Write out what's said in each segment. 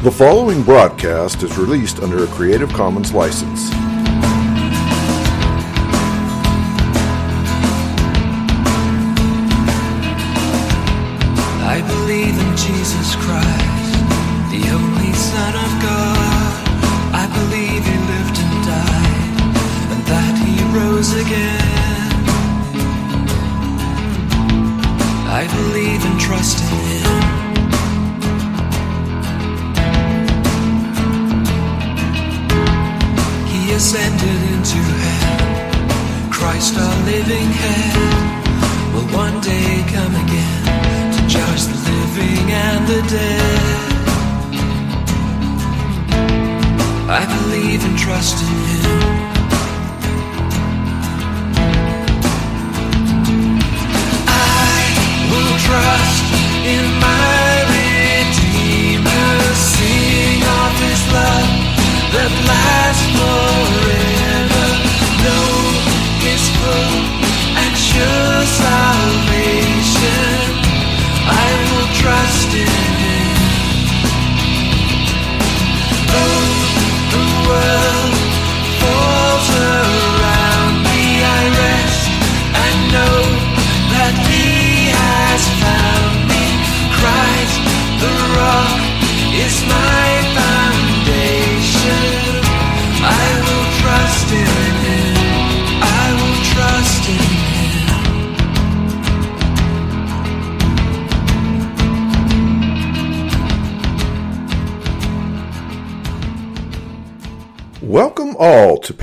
The following broadcast is released under a Creative Commons license. I believe in Jesus Christ,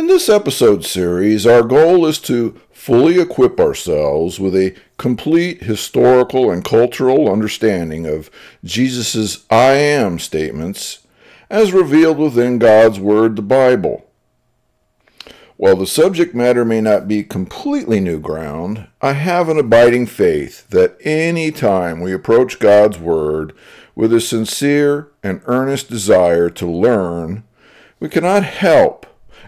In this episode series, our goal is to fully equip ourselves with a complete historical and cultural understanding of Jesus' I am statements as revealed within God's Word, the Bible. While the subject matter may not be completely new ground, I have an abiding faith that any time we approach God's Word with a sincere and earnest desire to learn, we cannot help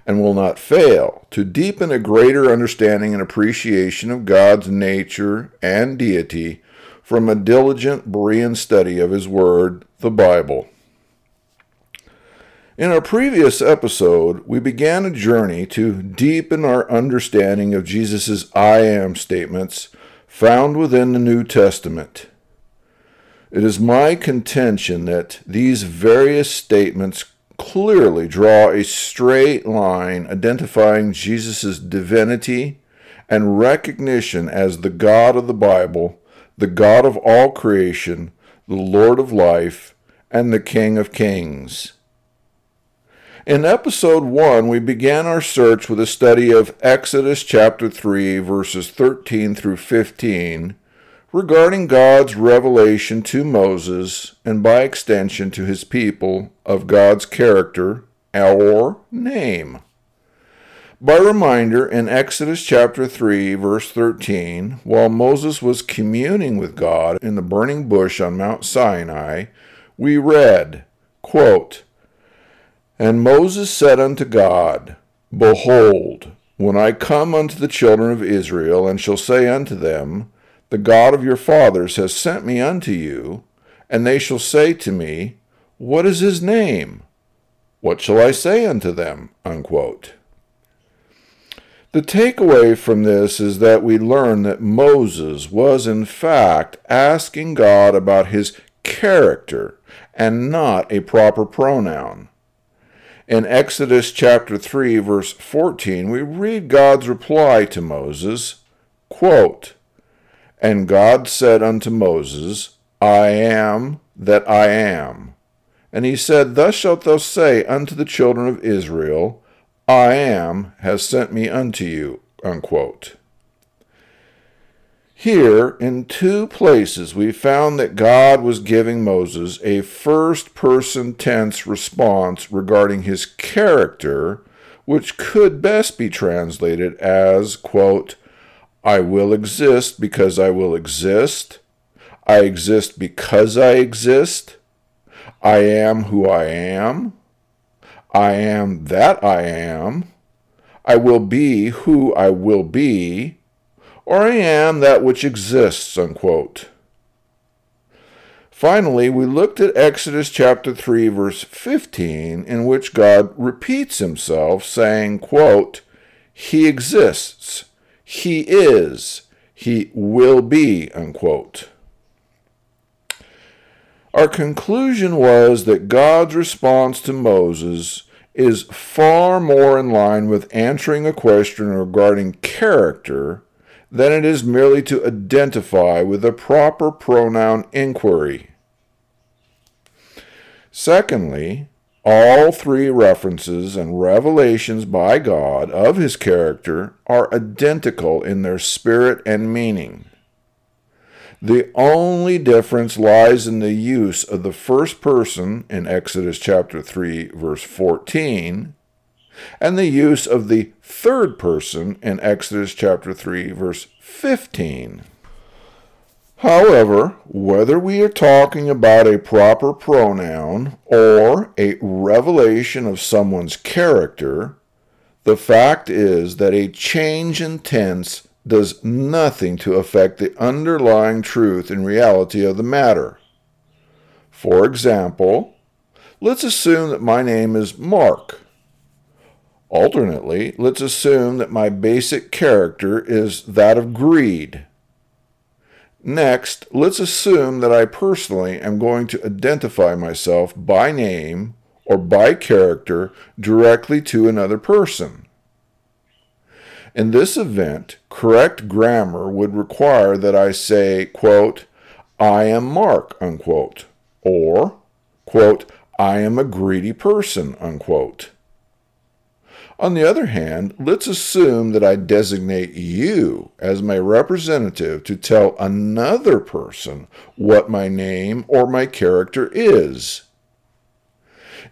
and will not fail to deepen a greater understanding and appreciation of God's nature and deity from a diligent Berean study of His Word, the Bible. In our previous episode, we began a journey to deepen our understanding of Jesus' I am statements found within the New Testament. It is my contention that these various statements clearly draw a straight line identifying Jesus' divinity and recognition as the God of the Bible, the God of all creation, the Lord of life, and the King of kings. In episode 1, we began our search with a study of Exodus chapter 3, verses 13 through 15, regarding God's revelation to Moses and by extension to his people of God's character or name. By reminder, in Exodus chapter 3, verse 13, while Moses was communing with God in the burning bush on Mount Sinai, we read, quote, And Moses said unto God, Behold, when I come unto the children of Israel, and shall say unto them, The God of your fathers has sent me unto you, and they shall say to me, What is his name? What shall I say unto them? Unquote. The takeaway from this is that we learn that Moses was, in fact, asking God about his character and not a proper pronoun. In Exodus chapter 3 verse 14, we read God's reply to Moses, quote, And God said unto Moses, I am that I am. And he said, Thus shalt thou say unto the children of Israel, I am has sent me unto you. Unquote. Here, in two places, we found that God was giving Moses a first person tense response regarding his character, which could best be translated as, quote, I will exist because I will exist. I exist because I exist. I am who I am. I am that I am. I will be who I will be or I am that which exists. Unquote. Finally, we looked at Exodus chapter 3 verse 15 in which God repeats himself saying, quote, he exists, he is, he will be, unquote. Our conclusion was that God's response to Moses is far more in line with answering a question regarding character than it is merely to identify with a proper pronoun inquiry. Secondly, all three references and revelations by God of his character are identical in their spirit and meaning. The only difference lies in the use of the first person in Exodus chapter 3 verse 14 and the use of the third person in Exodus chapter 3 verse 15. However, whether we are talking about a proper pronoun or a revelation of someone's character, the fact is that a change in tense does nothing to affect the underlying truth and reality of the matter. For example, let's assume that my name is Mark. Alternately, let's assume that my basic character is that of greed. Next, let's assume that I personally am going to identify myself by name or by character directly to another person. In this event, correct grammar would require that I say, quote, I am Mark, unquote, or, quote, I am a greedy person, unquote. On the other hand, let's assume that I designate you as my representative to tell another person what my name or my character is.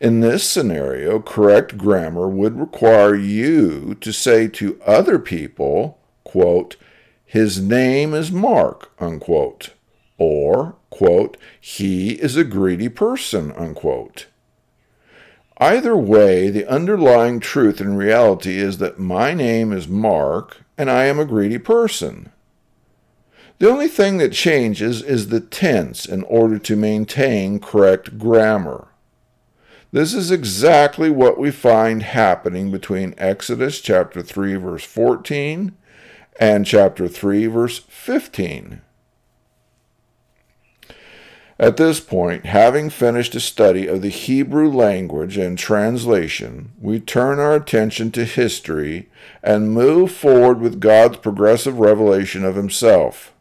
In this scenario, correct grammar would require you to say to other people, quote, his name is Mark, unquote, or, quote, he is a greedy person, unquote. Either way, the underlying truth and reality is that my name is Mark and I am a greedy person. The only thing that changes is the tense in order to maintain correct grammar. This is exactly what we find happening between Exodus chapter 3 verse 14 and chapter 3 verse 15. At this point, having finished a study of the Hebrew language and translation, we turn our attention to history and move forward with God's progressive revelation of Himself.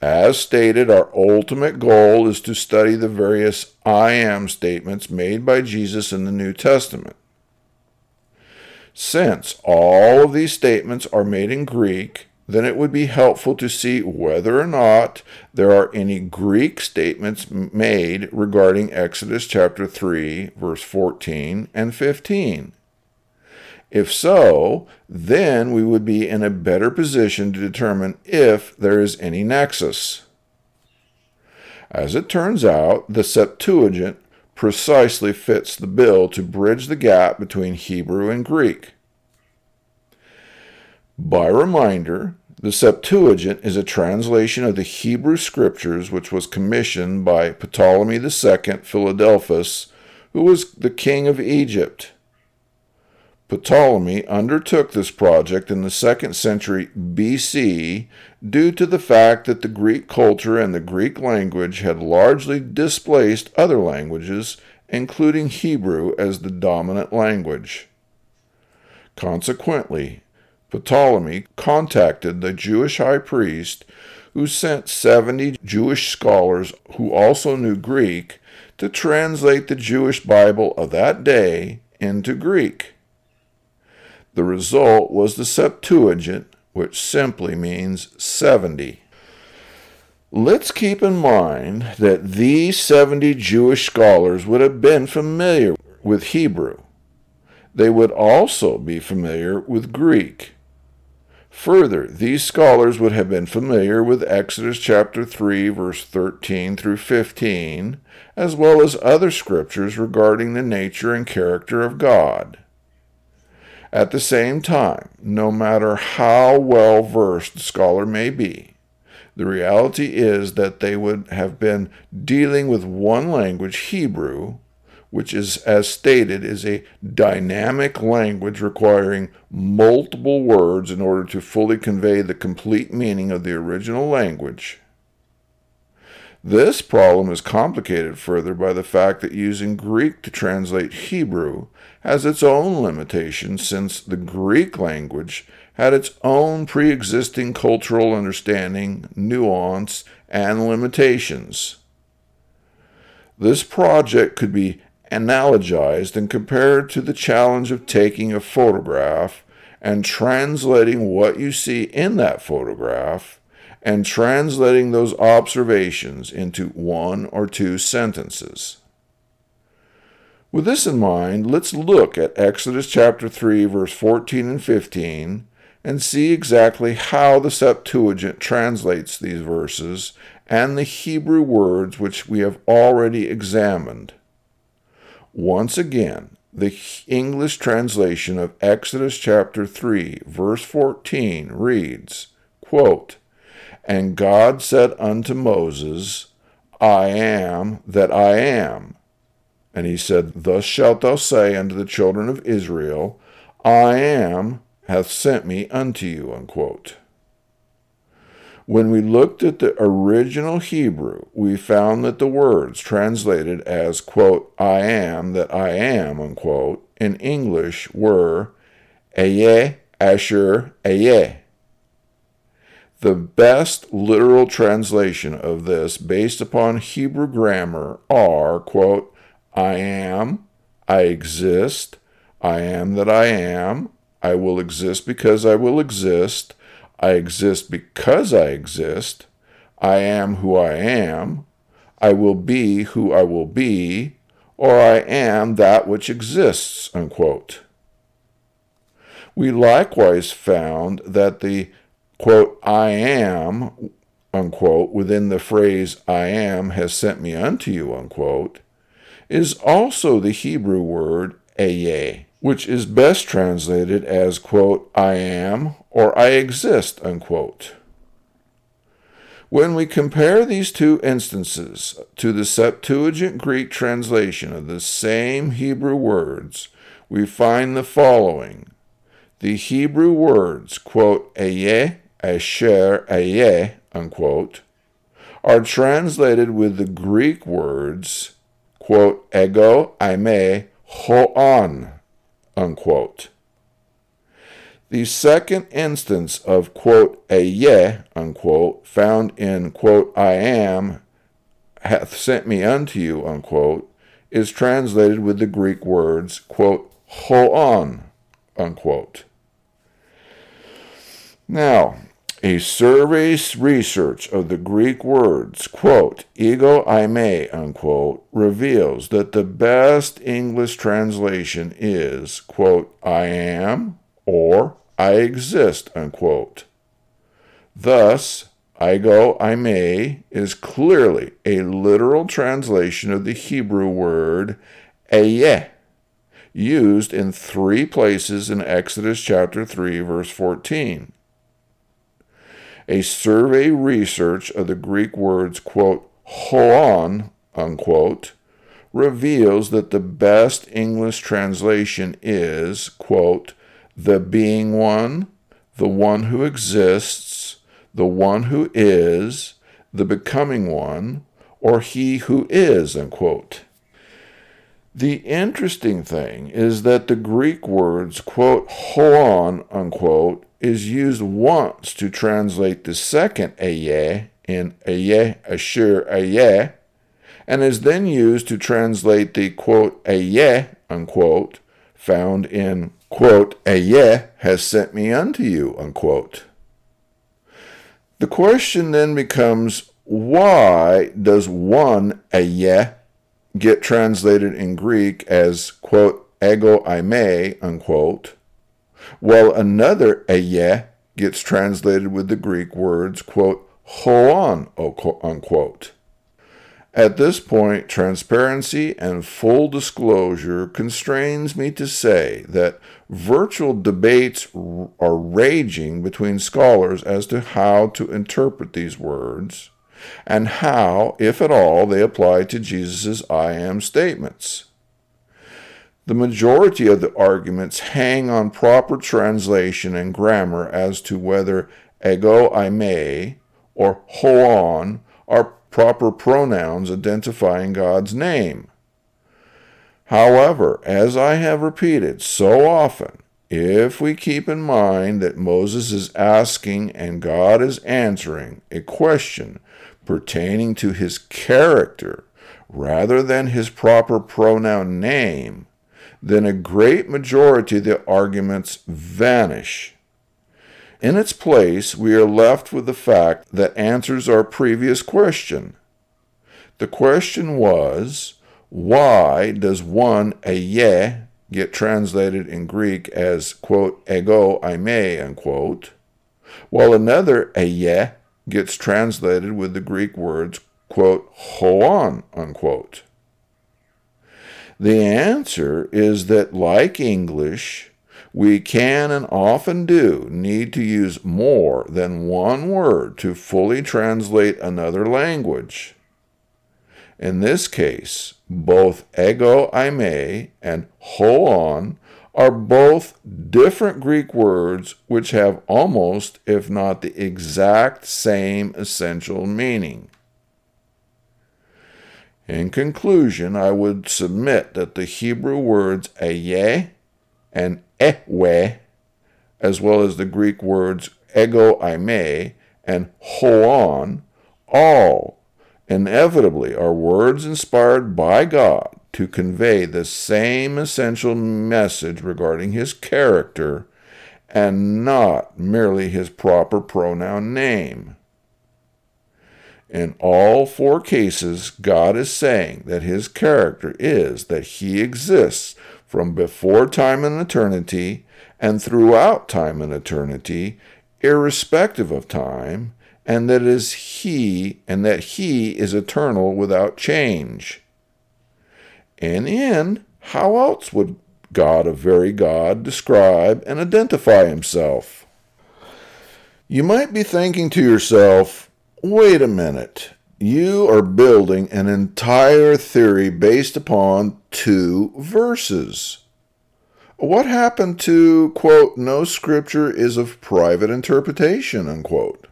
As stated, our ultimate goal is to study the various I am statements made by Jesus in the New Testament. Since all of these statements are made in Greek, then it would be helpful to see whether or not there are any Greek statements made regarding Exodus chapter 3, verse 14 and 15. If so, then we would be in a better position to determine if there is any nexus. As it turns out, the Septuagint precisely fits the bill to bridge the gap between Hebrew and Greek. By reminder, the Septuagint is a translation of the Hebrew Scriptures which was commissioned by Ptolemy II Philadelphus, who was the king of Egypt. Ptolemy undertook this project in the second century BC due to the fact that the Greek culture and the Greek language had largely displaced other languages including Hebrew as the dominant language. Consequently, Ptolemy contacted the Jewish high priest, who sent 70 Jewish scholars who also knew Greek to translate the Jewish Bible of that day into Greek. The result was the Septuagint, which simply means 70. Let's keep in mind that these 70 Jewish scholars would have been familiar with Hebrew. They would also be familiar with Greek. Further, these scholars would have been familiar with Exodus chapter 3, verse 13 through 15, as well as other scriptures regarding the nature and character of God. At the same time, no matter how well versed the scholar may be, the reality is that they would have been dealing with one language, Hebrew, which is, as stated, is a dynamic language requiring multiple words in order to fully convey the complete meaning of the original language. This problem is complicated further by the fact that using Greek to translate Hebrew has its own limitations since the Greek language had its own pre existing cultural understanding, nuance, and limitations. This project could be analogized and compared to the challenge of taking a photograph and translating what you see in that photograph and translating those observations into one or two sentences. With this in mind, let's look at Exodus chapter 3, verse 14 and 15 and see exactly how the Septuagint translates these verses and the Hebrew words which we have already examined. Once again, the English translation of Exodus chapter 3, verse 14 reads, quote, And God said unto Moses, I am that I am. And he said, Thus shalt thou say unto the children of Israel, I am hath sent me unto you. Unquote. When we looked at the original Hebrew, we found that the words translated as, quote, I am that I am, unquote, in English were Ehyeh, Asher, Ehyeh. The best literal translation of this, based upon Hebrew grammar, are, quote, I am, I exist, I am that I am, I will exist because I will exist. I exist because I exist. I am who I am. I will be who I will be. Or I am that which exists. Unquote. We likewise found that the quote, I am, unquote, within the phrase I am has sent me unto you, unquote, is also the Hebrew word ayeh which is best translated as, quote, I am or I exist, unquote. When we compare these two instances to the Septuagint Greek translation of the same Hebrew words, we find the following. The Hebrew words, quote, Ayeh, Asher, Ayeh, unquote, are translated with the Greek words, quote, Ego, Eimi, Hoon, unquote. The second instance of, quote, Ehyeh, unquote, found in, quote, I am, hath sent me unto you, unquote, is translated with the Greek words, quote, hoon, unquote. Now, a survey's research of the Greek words, quote, ego eimi, unquote, reveals that the best English translation is, quote, I am or I exist, unquote. Thus, ego eimi is clearly a literal translation of the Hebrew word ayeh, used in three places in Exodus chapter 3, verse 14 a survey research of the Greek words, quote, hoon, unquote, reveals that the best English translation is, quote, the being one, the one who exists, the one who is, the becoming one, or he who is, unquote. The interesting thing is that the Greek words, quote, hoon, unquote, is used once to translate the second ehyeh in ehyeh, asher, ehyeh, and is then used to translate the, quote, unquote, found in, quote, has sent me unto you, unquote. The question then becomes, why does one ehyeh get translated in Greek as, quote, ego eimi, unquote, while another ehyeh gets translated with the Greek words, quote, hoon, unquote. At this point, transparency and full disclosure constrains me to say that virtual debates are raging between scholars as to how to interpret these words and how, if at all, they apply to Jesus' I am statements. The majority of the arguments hang on proper translation and grammar as to whether ego eimi or hoon are proper pronouns identifying God's name. However, as I have repeated so often, if we keep in mind that Moses is asking and God is answering a question pertaining to his character rather than his proper pronoun name, then a great majority of the arguments vanish. In its place, we are left with the fact that answers our previous question. The question was, why does one ehyeh get translated in Greek as, quote, ego eimi, unquote, while another ehyeh gets translated with the Greek words, quote, hoon, unquote? The answer is that, like English, we can and often do need to use more than one word to fully translate another language. In this case, both ego eimi and hoon are both different Greek words which have almost, if not the exact same essential meaning. In conclusion, I would submit that the Hebrew words aye and ewe, as well as the Greek words ego eimi and hoon, all inevitably are words inspired by God to convey the same essential message regarding his character and not merely his proper pronoun name. In all four cases, God is saying that his character is that he exists from before time and eternity and throughout time and eternity, irrespective of time, and that is he and that he is eternal without change. In the end, how else would God, a very God, describe and identify himself? You might be thinking to yourself, wait a minute, you are building an entire theory based upon two verses. What happened to, quote, no scripture is of private interpretation, unquote?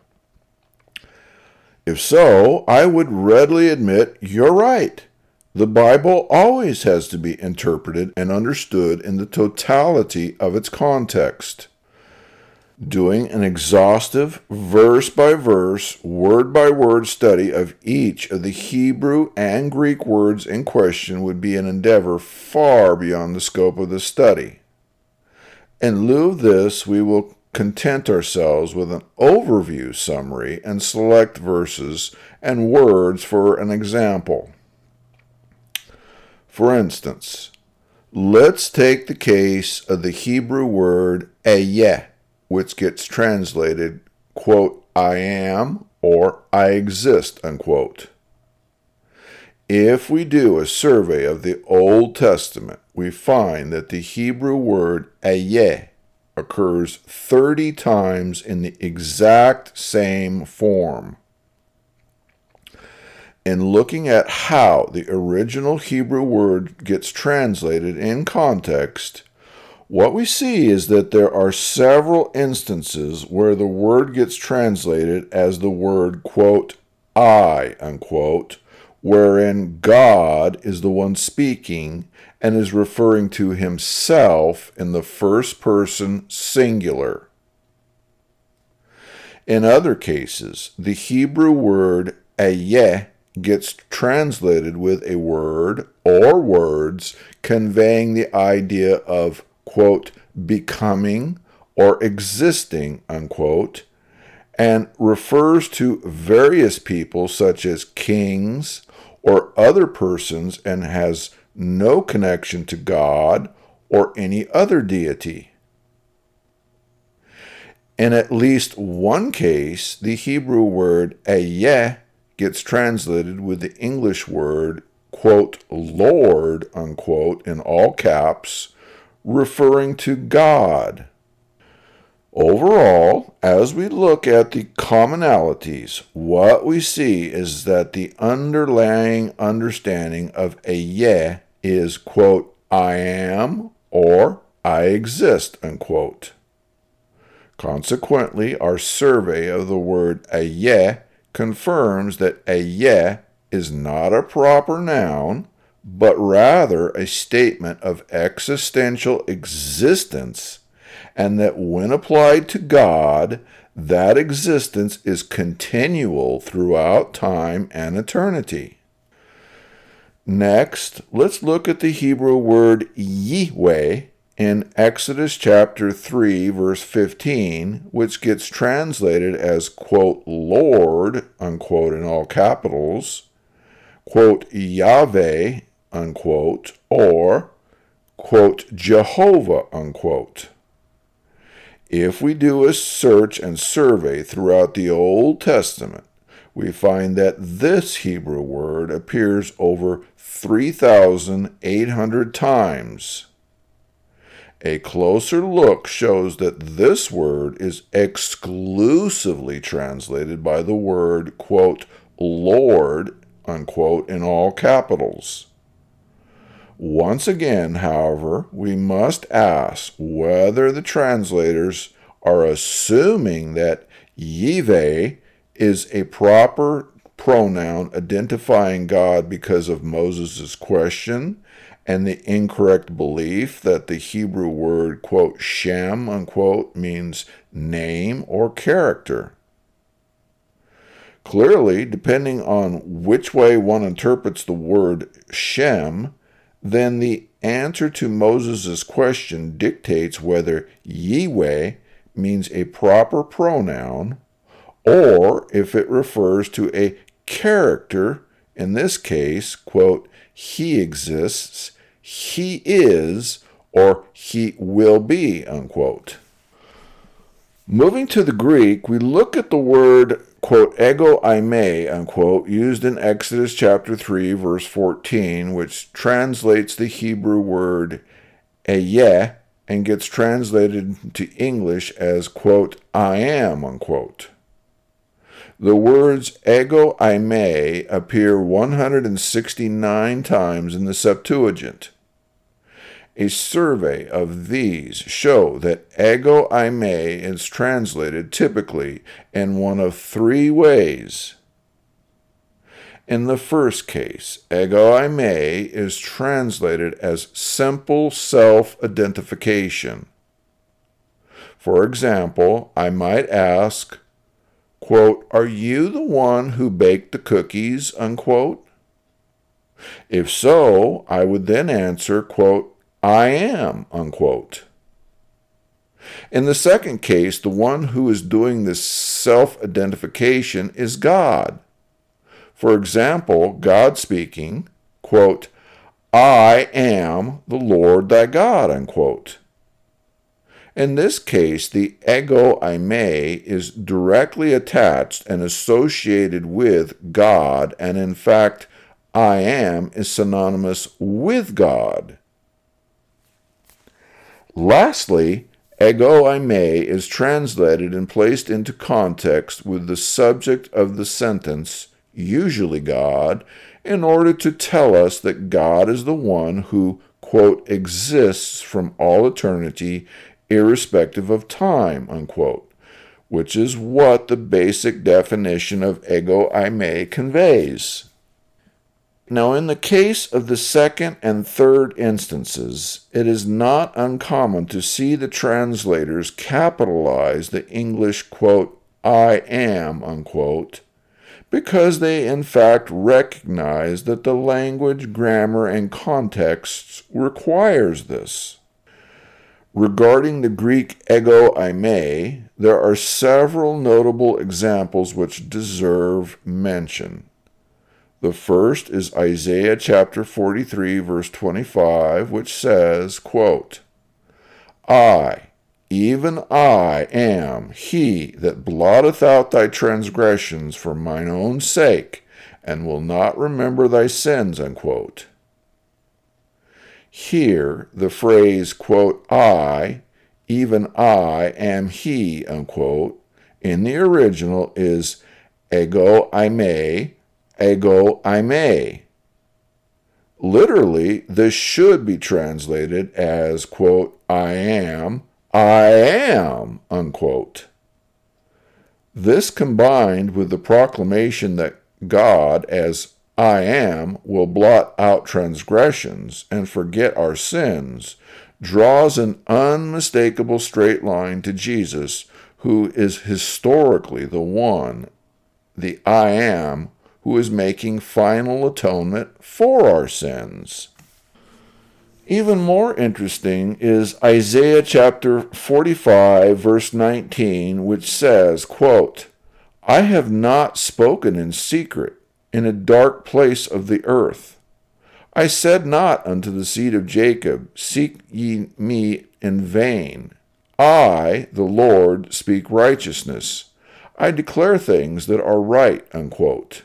If so, I would readily admit you're right. The Bible always has to be interpreted and understood in the totality of its context doing an exhaustive, verse by verse, word by word study of each of the Hebrew and Greek words in question would be an endeavor far beyond the scope of the study. In lieu of this, we will content ourselves with an overview summary and select verses and words for an example. For instance, let's take the case of the Hebrew word ayeh which gets translated, quote, I am or I exist, unquote. If we do a survey of the Old Testament, we find that the Hebrew word ayeh occurs 30 times in the exact same form. In looking at how the original Hebrew word gets translated in context, what we see is that there are several instances where the word gets translated as the word, quote, I, unquote, wherein God is the one speaking and is referring to himself in the first person singular. In other cases, the Hebrew word ayeh gets translated with a word or words conveying the idea of, quote, becoming or existing, unquote, and refers to various people such as kings or other persons and has no connection to God or any other deity. In at least one case, the Hebrew word ayeh gets translated with the English word, quote, Lord, unquote, in all caps, referring to God. Overall, as we look at the commonalities, what we see is that the underlying understanding of a ayeh is, quote, I am or I exist, unquote. Consequently, our survey of the word a ayeh confirms that a ayeh is not a proper noun, but rather a statement of existential existence, and that when applied to God, that existence is continual throughout time and eternity. Next, let's look at the Hebrew word Yahweh in Exodus chapter 3, verse 15, which gets translated as, quote, Lord, unquote, in all capitals, quote, Yahweh, unquote, or, quote, Jehovah, unquote. If we do a search and survey throughout the Old Testament, we find that this Hebrew word appears over 3,800 times a closer look shows that this word is exclusively translated by the word, quote, Lord, unquote, in all capitals. Once again, however, we must ask whether the translators are assuming that Yahweh is a proper pronoun identifying God because of Moses' question and the incorrect belief that the Hebrew word, quote, Shem, unquote, means name or character. Clearly, depending on which way one interprets the word Shem, then the answer to Moses' question dictates whether Yahweh means a proper pronoun or if it refers to a character, in this case, quote, he exists, he is or he will be, unquote. Moving to the Greek, we look at the word, quote, ego eimi, unquote, used in Exodus chapter 3, verse 14, which translates the Hebrew word ayeh and gets translated to English as, quote, I am, unquote. The words ego eimi appear 169 times in the Septuagint. A survey of these show that ego eimi is translated typically in one of three ways. In the first case, ego eimi is translated as simple self identification. For example, I might ask, quote, Are you the one who baked the cookies? Unquote. If so, I would then answer, quote, I am, unquote. In the second case, the one who is doing this self identification is God. For example, God speaking, quote, I am the Lord thy God, unquote. In this case, the ego eimi is directly attached and associated with God, and in fact, I am is synonymous with God. Lastly, ego eimi is translated and placed into context with the subject of the sentence, usually God, in order to tell us that God is the one who, quote, exists from all eternity, irrespective of time, unquote, which is what the basic definition of ego eimi conveys. Now, in the case of the second and third instances, it is not uncommon to see the translators capitalize the English, quote, I am, unquote, because they in fact recognize that the language, grammar, and context requires this. Regarding the Greek ego eimi, there are several notable examples which deserve mention. The first is Isaiah chapter 43 verse 25, which says, quote, I, even I am he that blotteth out thy transgressions for mine own sake, and will not remember thy sins, unquote. Here, the phrase, quote, I, even I am he, unquote, in the original is ego eimi, ego eimi. Literally, this should be translated as, quote, I am, I am, unquote. This combined with the proclamation that God, as I am, will blot out transgressions and forget our sins, draws an unmistakable straight line to Jesus, who is historically the one, the I am, who is making final atonement for our sins. Even more interesting is Isaiah chapter 45 verse 19 which says, quote, I have not spoken in secret in a dark place of the earth. I said not unto the seed of Jacob, Seek ye me in vain. I, the Lord, speak righteousness. I declare things that are right. Unquote.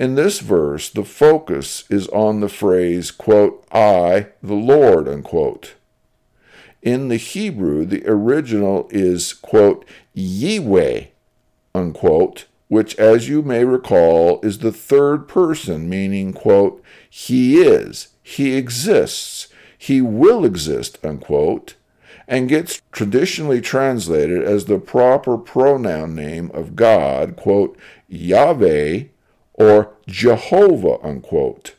In this verse, the focus is on the phrase, quote, I, the Lord, unquote. In the Hebrew, the original is, quote, Yahweh, unquote, which, as you may recall, is the third person, meaning, quote, He is, He exists, He will exist, unquote, and gets traditionally translated as the proper pronoun name of God, quote, Yahweh, or Jehovah, unquote.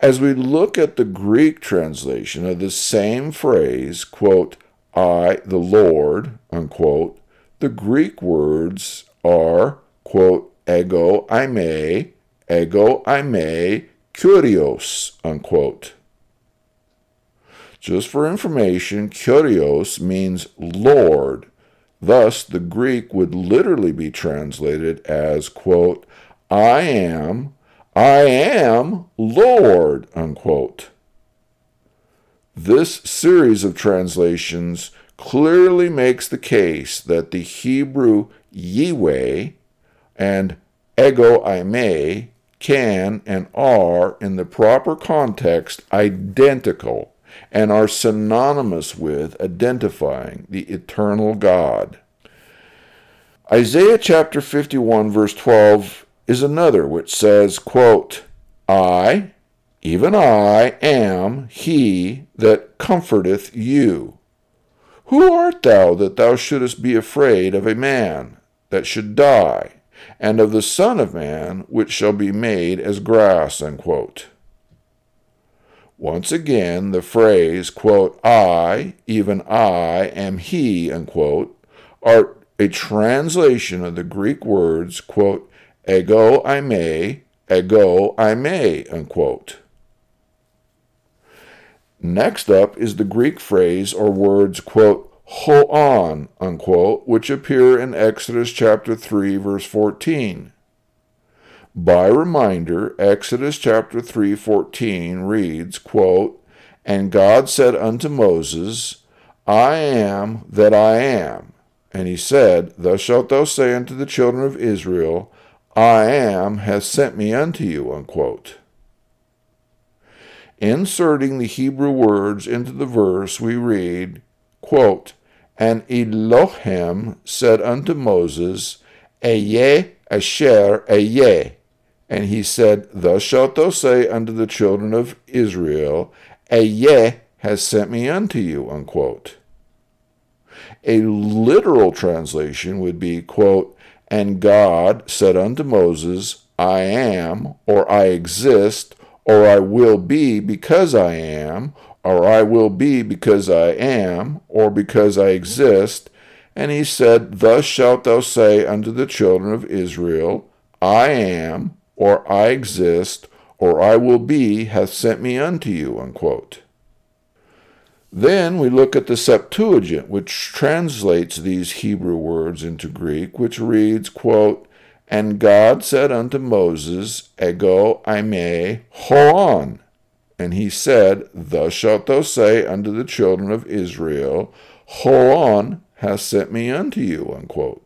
As we look at the Greek translation of the same phrase, quote, I, the Lord, unquote, the Greek words are, quote, ego eimi, ego eimi, kurios, unquote. Just for information, kurios means Lord, Thus, the Greek would literally be translated as, quote, I am, I am Lord, unquote. This series of translations clearly makes the case that the Hebrew Yahweh and ego eimi can and are, in the proper context, identical and are synonymous with identifying the eternal God. Isaiah chapter 51 verse 12 is another which says, quote, I, even I, am he that comforteth you. Who art thou that thou shouldest be afraid of a man that should die, and of the Son of Man which shall be made as grass? Once again, the phrase, quote, I, even I, am he, unquote, are a translation of the Greek words, quote, ego eimi, ego eimi, unquote. Next up is the Greek phrase or words, quote, hoon, unquote, which appear in Exodus chapter 3, verse 14. By reminder, Exodus chapter 3:14 reads, quote, "And God said unto Moses, I am that I am. And he said, Thus shalt thou say unto the children of Israel, I am hath sent me unto you." Unquote. Inserting the Hebrew words into the verse, we read, quote, And Elohim said unto Moses, Ehyeh asher ehyeh, and he said, Thus shalt thou say unto the children of Israel, Ehyeh has sent me unto you. Unquote. A literal translation would be, quote, And God said unto Moses, I am, or I exist, or I will be because I am, or I will be because I am, or because I exist. And he said, Thus shalt thou say unto the children of Israel, I am, or I exist, or I will be, hath sent me unto you. Unquote. Then we look at the Septuagint, which translates these Hebrew words into Greek, which reads, quote, And God said unto Moses, Ego eimi hoon. And he said, Thus shalt thou say unto the children of Israel, Hoon hath sent me unto you. Unquote.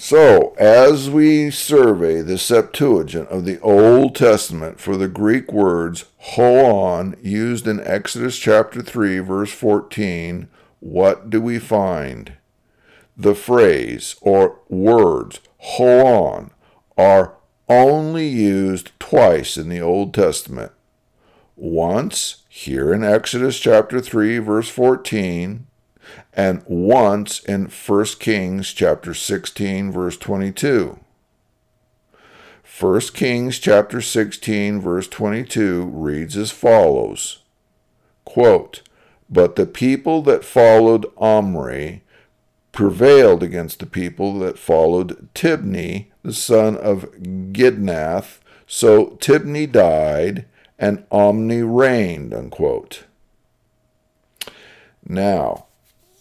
So, as we survey the Septuagint of the Old Testament for the Greek words hoon used in Exodus chapter 3 verse 14, what do we find? The phrase or words hoon are only used twice in the Old Testament. Once here in Exodus chapter 3 verse 14 and once in 1 Kings chapter 16 verse 22. 1 Kings chapter 16 verse 22 reads as follows, quote, But the people that followed Omri prevailed against the people that followed Tibni, the son of Ginath, so Tibni died, and Omri reigned, unquote. Now,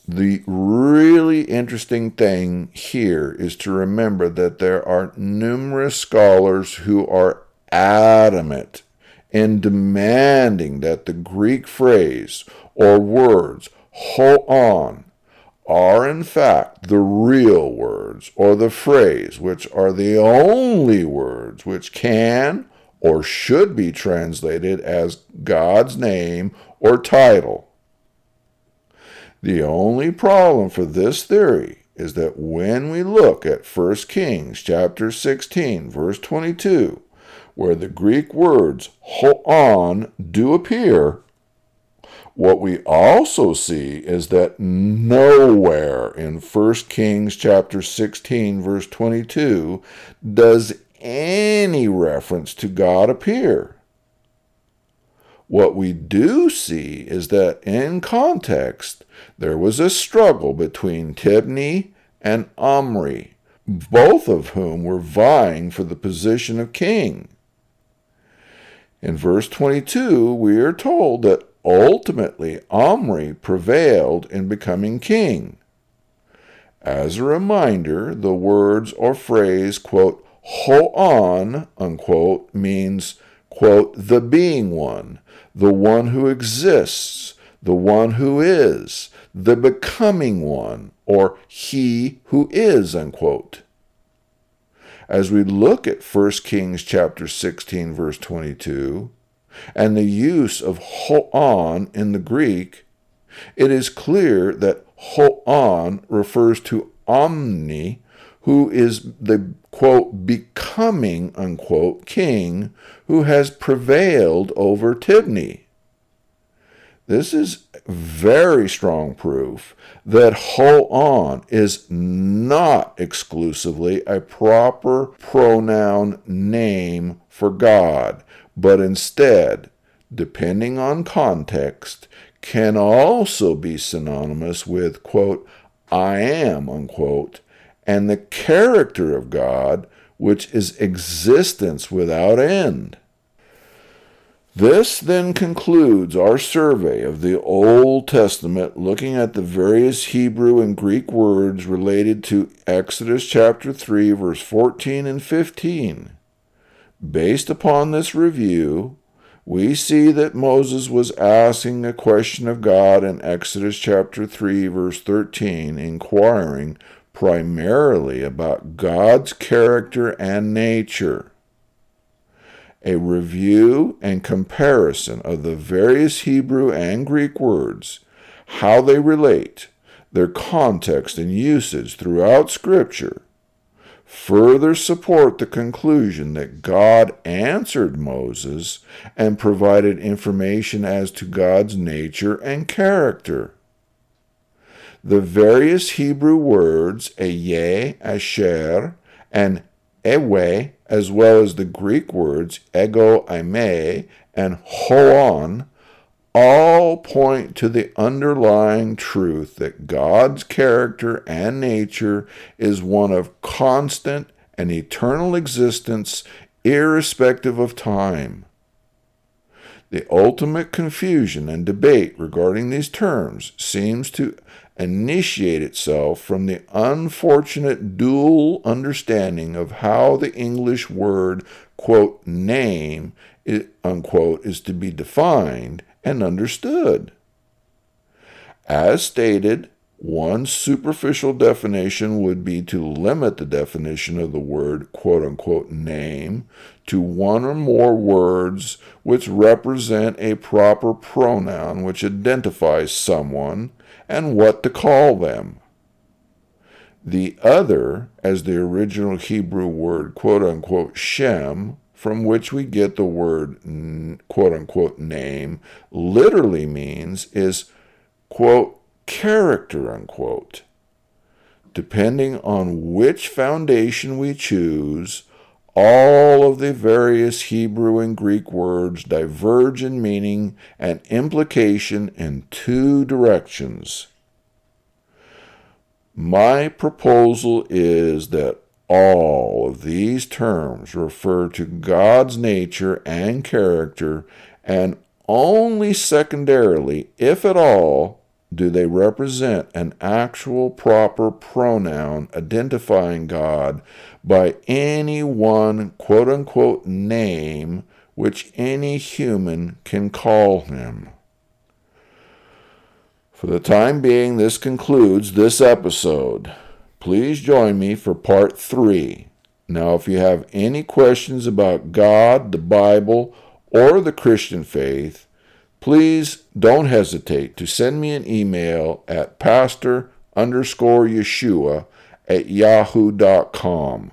the really interesting thing here is to remember that there are numerous scholars who are adamant in demanding that the Greek phrase or words hoon are in fact the real words or the phrase which are the only words which can or should be translated as God's name or title the only problem for this theory is that when we look at 1 Kings chapter 16 verse 22 where the Greek words hoon do appear what we also see is that nowhere in 1 Kings chapter 16 verse 22 does any reference to God appear. What we do see is that in context, there was a struggle between Tibni and Omri, both of whom were vying for the position of king. In verse 22, we are told that ultimately Omri prevailed in becoming king. As a reminder, the words or phrase, quote, hoon, unquote, means, quote, the being one, the one who exists, the one who is, the becoming one, or he who is, unquote. As we look at 1 Kings chapter 16 verse 22 and the use of hoon in the Greek, it is clear that hoon refers to Omri, who is the quote becoming unquote king who has prevailed over Tibni. This is very strong proof that hoon is not exclusively a proper pronoun name for God, but instead, depending on context, can also be synonymous with, quote, I am, unquote, and the character of God, which is existence without end. This then concludes our survey of the Old Testament, looking at the various Hebrew and Greek words related to Exodus chapter 3, verse 14 and 15. Based upon this review, we see that Moses was asking a question of God in Exodus chapter 3, verse 13, inquiring primarily about God's character and nature a review and comparison of the various Hebrew and Greek words, how they relate, their context and usage throughout Scripture, further support the conclusion that God answered Moses and provided information as to God's nature and character. The various Hebrew words, Ehyeh, Asher, and ewe, as well as the Greek words ego eimi and hoon, all point to the underlying truth that God's character and nature is one of constant and eternal existence, irrespective of time. The ultimate confusion and debate regarding these terms seems to initiate itself from the unfortunate dual understanding of how the English word, quote, name, unquote, is to be defined and understood. As stated, one superficial definition would be to limit the definition of the word quote unquote name to one or more words which represent a proper pronoun which identifies someone and what to call them. The other, as the original Hebrew word quote unquote Shem, from which we get the word quote unquote name, literally means is quote character, unquote. Depending on which foundation we choose, all of the various Hebrew and Greek words diverge in meaning and implication in two directions. My proposal is that all of these terms refer to God's nature and character, and only secondarily, if at all, do they represent an actual proper pronoun identifying God by any one quote unquote name which any human can call him? For the time being, this concludes this episode. Please join me for part three. Now, if you have any questions about God, the Bible, or the Christian faith, please don't hesitate to send me an email at pastor underscore Yeshua at yahoo.com.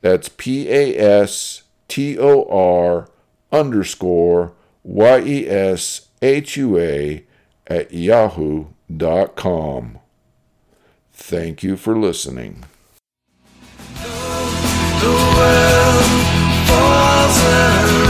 That's P A S T O R underscore Y E S H U A at yahoo.com. Thank you for listening. The